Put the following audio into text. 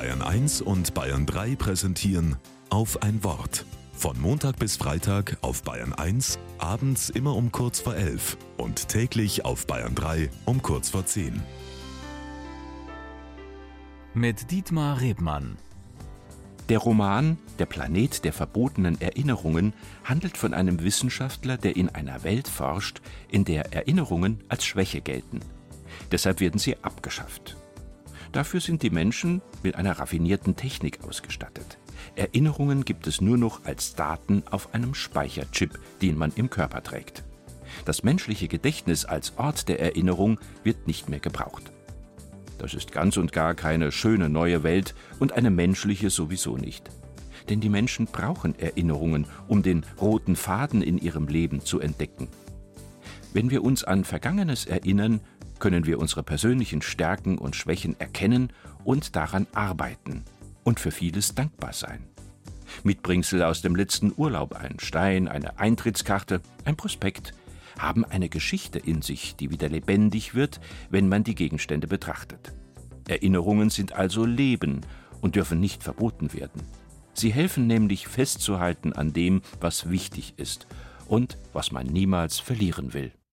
Bayern 1 und Bayern 3 präsentieren auf ein Wort. Von Montag bis Freitag auf Bayern 1, abends immer um kurz vor 11 und täglich auf Bayern 3 um kurz vor 10. Mit Dietmar Rebmann. Der Roman Der Planet der verbotenen Erinnerungen handelt von einem Wissenschaftler, der in einer Welt forscht, in der Erinnerungen als Schwäche gelten. Deshalb werden sie abgeschafft. Dafür sind die Menschen mit einer raffinierten Technik ausgestattet. Erinnerungen gibt es nur noch als Daten auf einem Speicherchip, den man im Körper trägt. Das menschliche Gedächtnis als Ort der Erinnerung wird nicht mehr gebraucht. Das ist ganz und gar keine schöne neue Welt und eine menschliche sowieso nicht. Denn die Menschen brauchen Erinnerungen, um den roten Faden in ihrem Leben zu entdecken. Wenn wir uns an Vergangenes erinnern, können wir unsere persönlichen Stärken und Schwächen erkennen und daran arbeiten und für vieles dankbar sein. Mitbringsel aus dem letzten Urlaub, ein Stein, eine Eintrittskarte, ein Prospekt, haben eine Geschichte in sich, die wieder lebendig wird, wenn man die Gegenstände betrachtet. Erinnerungen sind also Leben und dürfen nicht verboten werden. Sie helfen nämlich festzuhalten an dem, was wichtig ist und was man niemals verlieren will.